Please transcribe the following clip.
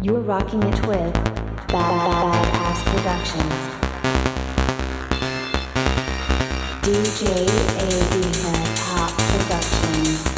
You're rocking it with Bad Ass Productions. DJ AB Hop Productions.